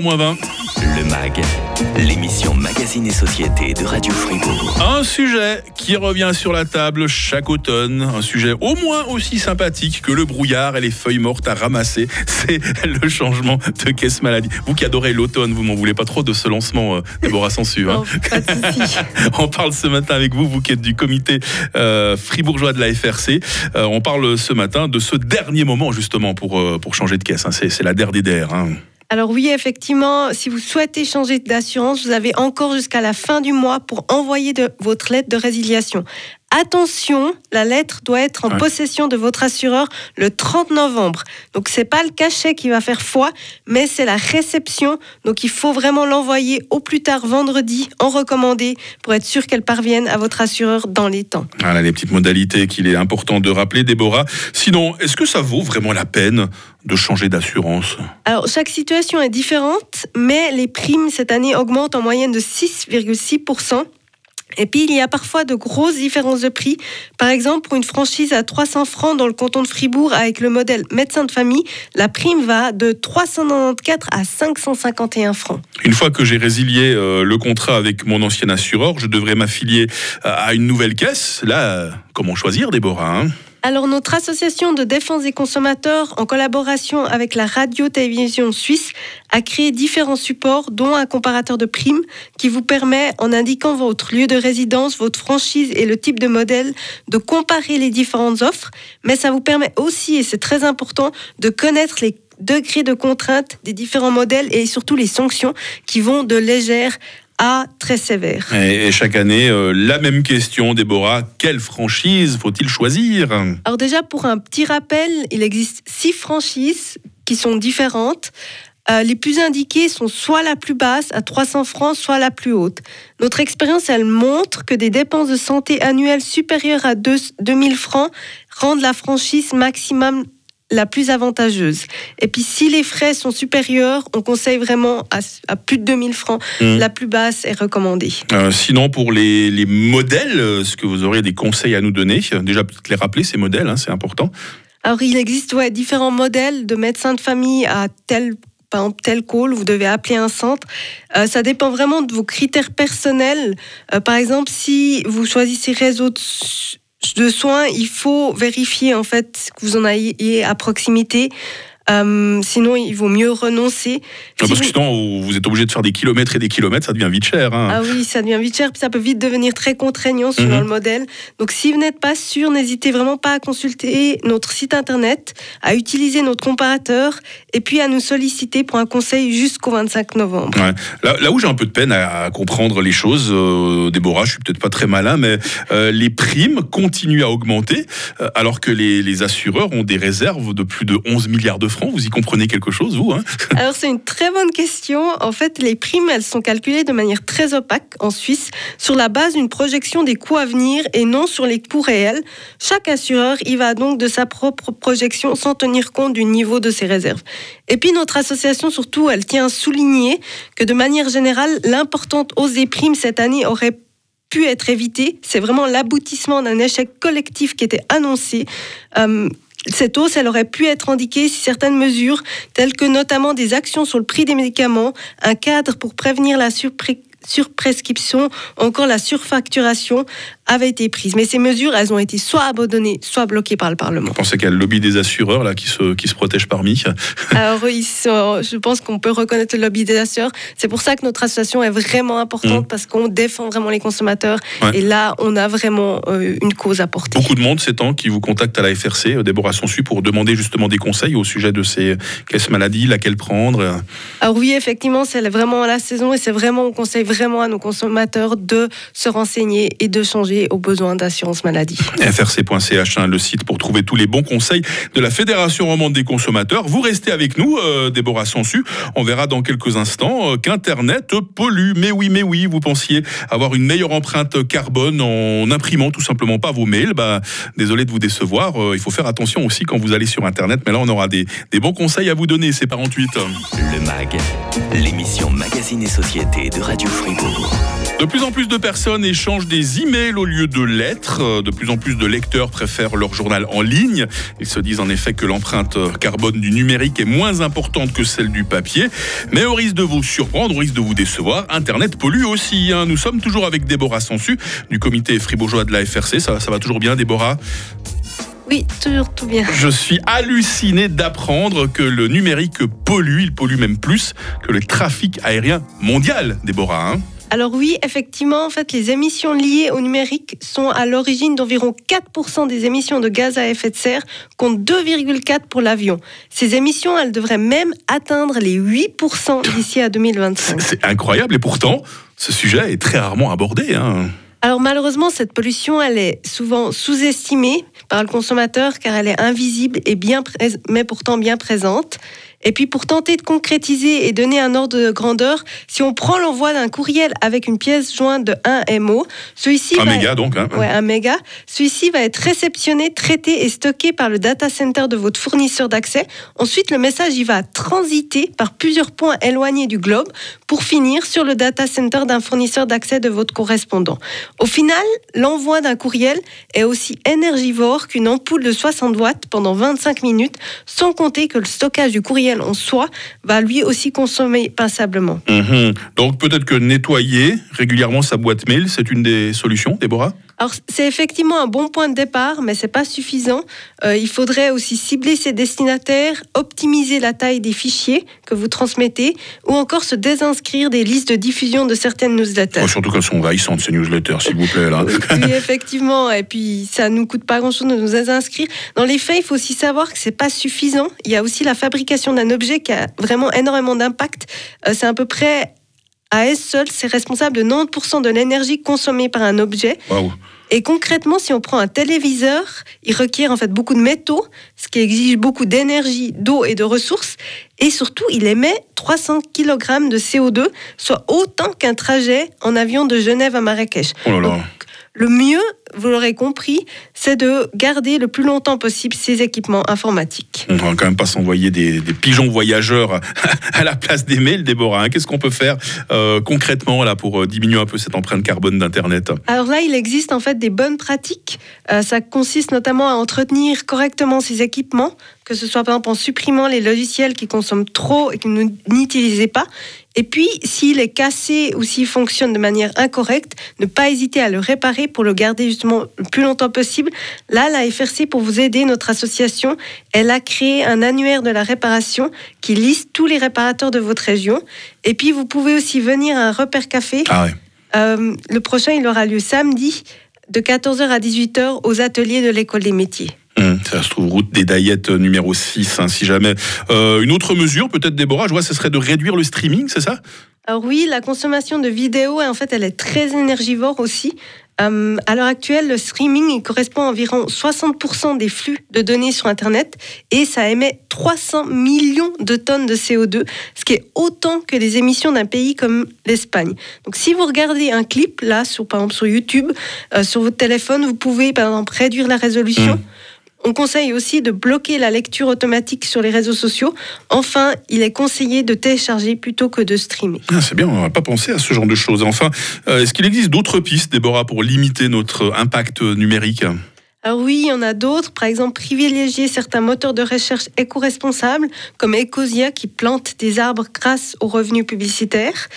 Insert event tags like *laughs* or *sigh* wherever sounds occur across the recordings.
Moins 20. Le MAG, l'émission Magazine et Société de Radio Fribourg. Un sujet qui revient sur la table chaque automne, un sujet au moins aussi sympathique que le brouillard et les feuilles mortes à ramasser, *laughs* c'est le changement de caisse maladie. Vous qui adorez l'automne, vous m'en voulez pas trop de ce lancement, euh, Déborah *laughs* Sansu. Hein *laughs* on parle ce matin avec vous, vous qui êtes du comité euh, fribourgeois de la FRC. Euh, on parle ce matin de ce dernier moment justement pour, euh, pour changer de caisse. hein. C'est c'est la der des der. hein. Alors oui, effectivement, si vous souhaitez changer d'assurance, vous avez encore jusqu'à la fin du mois pour envoyer votre lettre de résiliation. Attention, la lettre doit être en Ouais. possession de votre assureur le 30 novembre. Donc c'est pas le cachet qui va faire foi, mais c'est la réception. Donc il faut vraiment l'envoyer au plus tard vendredi en recommandé pour être sûr qu'elle parvienne à votre assureur dans les temps. Voilà les petites modalités qu'il est important de rappeler, Déborah. Sinon, est-ce que ça vaut vraiment la peine de changer d'assurance? Alors, chaque situation est différente, mais les primes cette année augmentent en moyenne de 6,6%. Et puis, il y a parfois de grosses différences de prix. Par exemple, pour une franchise à 300 francs dans le canton de Fribourg avec le modèle médecin de famille, la prime va de 394 à 551 francs. Une fois que j'ai résilié euh, le contrat avec mon ancien assureur, je devrais m'affilier à une nouvelle caisse. Là, euh, comment choisir, Déborah hein? Alors, notre association de défense des consommateurs, en collaboration avec la radio-télévision suisse, a créé différents supports, dont un comparateur de primes qui vous permet, en indiquant votre lieu de résidence, votre franchise et le type de modèle, de comparer les différentes offres. Mais ça vous permet aussi, et c'est très important, de connaître les degrés de contrainte des différents modèles et surtout les sanctions qui vont de légères très sévères. et, et chaque année, euh, la même question, Déborah. Quelle franchise faut-il choisir? Alors déjà, pour un petit rappel, il existe six franchises qui sont différentes. Euh, les plus indiquées sont soit la plus basse à 300 francs, soit la plus haute. Notre expérience, elle montre que des dépenses de santé annuelles supérieures à 2 2000 francs rendent la franchise maximum la plus avantageuse. Et puis si les frais sont supérieurs, on conseille vraiment à, à plus de 2000 francs. Mm. La plus basse est recommandée. Euh, Sinon, pour les, les modèles, euh, est-ce que vous auriez des conseils à nous donner? Déjà, peut-être les rappeler, ces modèles, hein, c'est important. Alors, il existe ouais, différents modèles de médecins de famille à tel par exemple, tel call, vous devez appeler un centre. Euh, ça dépend vraiment de vos critères personnels. Euh, par exemple, si vous choisissez réseau de, de soins, il faut vérifier en fait que vous en ayez à proximité. Euh, sinon, il vaut mieux renoncer. Ah, Parce que sinon, vous êtes obligé de faire des kilomètres et des kilomètres, ça devient vite cher. hein. Ah oui, ça devient vite cher, puis ça peut vite devenir très contraignant suivant Mhm. le modèle. Donc si vous n'êtes pas sûr, n'hésitez vraiment pas à consulter notre site internet, à utiliser notre comparateur et puis à nous solliciter pour un conseil jusqu'au 25 novembre. Ouais. Là, là où j'ai un peu de peine à, à comprendre les choses, euh, Déborah, je suis peut-être pas très malin, mais euh, les primes continuent à augmenter euh, alors que les, les assureurs ont des réserves de plus de 11 milliards de francs. Vous y comprenez quelque chose, vous hein? Alors c'est une très bonne question. En fait, les primes, elles sont calculées de manière très opaque en Suisse sur la base d'une projection des coûts à venir et non sur les coûts réels. Chaque assureur y va donc de sa propre projection sans tenir compte du niveau de ses réserves. Et puis notre association surtout, elle tient à souligner que de manière générale, l'importante hausse des primes cette année aurait pu être évitée. C'est vraiment l'aboutissement d'un échec collectif qui était annoncé. Euh, cette hausse, elle aurait pu être indiquée si certaines mesures, telles que notamment des actions sur le prix des médicaments, un cadre pour prévenir la surpré- surprescription, encore la surfacturation, avaient été prises. Mais ces mesures, elles ont été soit abandonnées, soit bloquées par le Parlement. Vous pensez qu'il y a le lobby des assureurs là qui se, qui se protège parmi *laughs* Alors, ils sont- je pense qu'on peut reconnaître le lobby des assureurs. C'est pour ça que notre association est vraiment importante parce qu'on défend vraiment les consommateurs. Ouais. Et là, on a vraiment euh, une cause à porter. Beaucoup de monde ces temps qui vous contacte à la FRC, euh, Déborah Sansu, pour demander justement des conseils au sujet de ces caisses maladies, laquelle prendre. euh. Alors oui, effectivement, c'est vraiment la saison et c'est vraiment, on conseille vraiment à nos consommateurs de se renseigner et de changer aux besoins d'assurance maladie. frc.ch, hein, le site pour trouver tous les bons conseils de la Fédération romande des consommateurs. Vous restez avec nous, euh, Déborah Sansu. On verra dans quelques instants euh, qu'Internet pollue. Mais oui, mais oui, vous pensiez avoir une meilleure empreinte carbone en imprimant tout simplement pas vos mails. Bah, désolé de vous décevoir. Euh, il faut faire attention aussi quand vous allez sur Internet. Mais là, on aura des, des bons conseils à vous donner. C'est 48. Le MAG, l'émission Magazine et Société de Radio De plus en plus de personnes échangent des emails au lieu de lettres. Euh, De plus en plus de lecteurs préfèrent leur journal en ligne. Ils se disent en effet que l'empreinte carbone du numérique est moins importante que celle du papier. Mais au risque de vous surprendre, au risque de vous décevoir, Internet pollue aussi. hein. Nous sommes toujours avec Déborah Sansu du comité fribourgeois de la FRC. Ça, ça va toujours bien, Déborah? Oui, toujours tout bien. Je suis halluciné d'apprendre que le numérique pollue. Il pollue même plus que le trafic aérien mondial, Déborah. hein. Alors oui, effectivement, en fait, les émissions liées au numérique sont à l'origine d'environ 4% des émissions de gaz à effet de serre, contre 2,4% pour l'avion. Ces émissions, elles devraient même atteindre les 8% d'ici à 2025. C'est incroyable et pourtant, ce sujet est très rarement abordé. hein. Alors malheureusement, cette pollution, elle est souvent sous-estimée par le consommateur car elle est invisible et bien mais pourtant bien présente. Et puis pour tenter de concrétiser et donner un ordre de grandeur, si on prend l'envoi d'un courriel avec une pièce jointe de 1 MO, celui-ci Un va méga donc. hein. Ouais, un méga. Celui-ci va être réceptionné, traité et stocké par le data center de votre fournisseur d'accès. Ensuite, le message il va transiter par plusieurs points éloignés du globe pour finir sur le data center d'un fournisseur d'accès de votre correspondant. Au final, l'envoi d'un courriel est aussi énergivore qu'une ampoule de 60 watts pendant 25 minutes, sans compter que le stockage du courriel en soi va lui aussi consommer passablement. Mhm. Donc peut-être que nettoyer régulièrement sa boîte mail, c'est une des solutions, Déborah? Alors, c'est effectivement un bon point de départ, mais c'est pas suffisant. Euh, il faudrait aussi cibler ses destinataires, optimiser la taille des fichiers que vous transmettez, ou encore se désinscrire des listes de diffusion de certaines newsletters. Oh, Surtout qu'elles sont envahissantes, ces newsletters, s'il vous plaît. Là. Oui, *laughs* effectivement. Et puis, ça nous coûte pas grand-chose de nous inscrire. Dans les faits, il faut aussi savoir que c'est pas suffisant. Il y a aussi la fabrication d'un objet qui a vraiment énormément d'impact. Euh, c'est à peu près à elle seule, c'est responsable de 90% de l'énergie consommée par un objet. Et concrètement, si on prend un téléviseur, il requiert en fait beaucoup de métaux, ce qui exige beaucoup d'énergie, d'eau et de ressources. Et surtout, il émet 300 kg de CO2, soit autant qu'un trajet en avion de Genève à Marrakech. Oh là là. Donc, le mieux, vous l'aurez compris, c'est de garder le plus longtemps possible ces équipements informatiques. On va quand même pas s'envoyer des, des pigeons voyageurs à la place des mails, Déborah. hein. Qu'est-ce qu'on peut faire euh, concrètement là pour euh, diminuer un peu cette empreinte carbone d'Internet? Alors là, il existe en fait des bonnes pratiques. Euh, ça consiste notamment à entretenir correctement ces équipements, que ce soit par exemple en supprimant les logiciels qui consomment trop et que vous n'utilisez pas. Et puis, s'il est cassé ou s'il fonctionne de manière incorrecte, ne pas hésiter à le réparer pour le garder justement le plus longtemps possible. Là, la FRC, pour vous aider, notre association, elle a créé un annuaire de la réparation qui liste tous les réparateurs de votre région. Et puis, vous pouvez aussi venir à un repère café. Ah ouais. Euh, le prochain, il aura lieu samedi de 14h à 18h aux ateliers de l'école des métiers. Hum, ça se trouve route des Daillettes euh, numéro 6, hein, si jamais. Euh, une autre mesure, peut-être, Déborah, je vois, ce serait de réduire le streaming, c'est ça? Alors oui, la consommation de vidéos, en fait, elle est très énergivore aussi. Euh, à l'heure actuelle, le streaming il correspond à environ 60% des flux de données sur Internet et ça émet 300 millions de tonnes de CO2, ce qui est autant que les émissions d'un pays comme l'Espagne. Donc si vous regardez un clip, là, sur, par exemple sur YouTube, euh, sur votre téléphone, vous pouvez par exemple réduire la résolution. Mm. On conseille aussi de bloquer la lecture automatique sur les réseaux sociaux. Enfin, il est conseillé de télécharger plutôt que de streamer. Ah, C'est bien, on n'a pas pensé à ce genre de choses. Enfin, euh, est-ce qu'il existe d'autres pistes, Déborah, pour limiter notre impact numérique? Alors oui, il y en a d'autres. Par exemple, privilégier certains moteurs de recherche éco-responsables, comme Ecosia, qui plante des arbres grâce aux revenus publicitaires.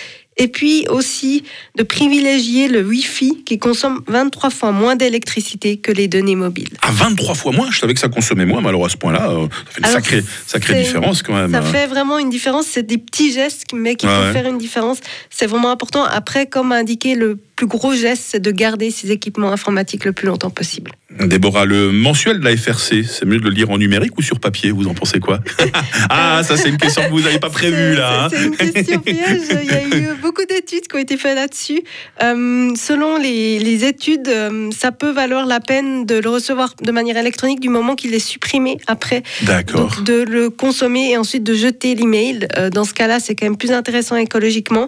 Et puis aussi de privilégier le Wi-Fi, qui consomme 23 fois moins d'électricité que les données mobiles. À 23 fois moins, je savais que ça consommait moins, mais alors à ce point-là, euh, ça fait une Alors, sacrée, différence quand même. Ça fait vraiment une différence. C'est des petits gestes, mais qui Ouais, peuvent ouais. faire une différence. C'est vraiment important. Après, comme indiqué, le plus gros geste, c'est de garder ces équipements informatiques le plus longtemps possible. Déborah, le mensuel de la FRC, c'est mieux de le lire en numérique ou sur papier Vous en pensez quoi? *laughs* Ah, ça c'est une question que vous n'avez pas prévue là. hein. C'est une question *laughs* piège. Il y a eu beaucoup d'études qui ont été faites là-dessus. Euh, selon les, les études, euh, ça peut valoir la peine de le recevoir de manière électronique du moment qu'il est supprimé après. D'accord. De le consommer et ensuite de jeter l'email. Euh, dans ce cas-là, c'est quand même plus intéressant écologiquement.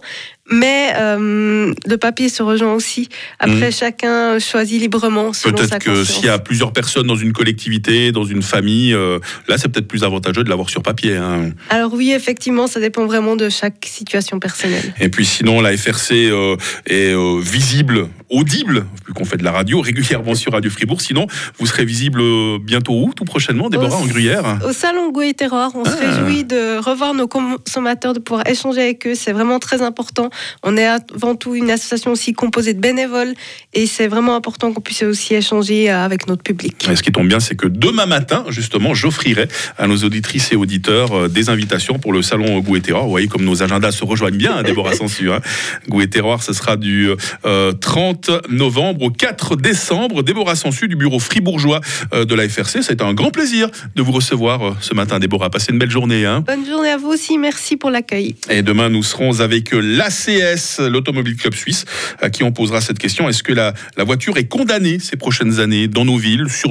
Mais euh, le papier se rejoint aussi. Après, chacun choisit librement Peut-être que s'il y a plusieurs personnes dans une collectivité, dans une famille, euh, là c'est peut-être plus avantageux de l'avoir sur papier. hein. Alors oui, effectivement, ça dépend vraiment de chaque situation personnelle. Et puis sinon, la FRC euh, est visible, audible, vu qu'on fait de la radio régulièrement sur Radio Fribourg. Sinon, vous serez visible euh, bientôt où Tout prochainement, Déborah, Au- en Gruyère Au salon Goût et Terroir, on se Ah. réjouit de revoir nos consommateurs, de pouvoir échanger avec eux. C'est vraiment très important. On est avant tout une association aussi composée de bénévoles et c'est vraiment important qu'on puisse aussi échanger euh, avec notre public. Et ce qui tombe bien, c'est que demain matin, justement, j'offrirai à nos auditrices et auditeurs euh, des invitations pour le salon Goût et Terroir. Vous voyez comme nos agendas se rejoignent bien, hein, Déborah *laughs* Sensu. Hein. Goût et Terroir, ce sera du euh, 30 novembre au 4 décembre. Déborah Sensu du bureau fribourgeois euh, de la FRC. Ça a été un grand plaisir de vous recevoir euh, ce matin, Déborah. Passez une belle journée. Hein. Bonne journée à vous aussi. Merci pour l'accueil. Et demain, nous serons avec l'ACS, l'Automobile Club Suisse, à qui on posera cette question. Est-ce que la, la voiture est condamnée ces prochaines années dans nos villes, sur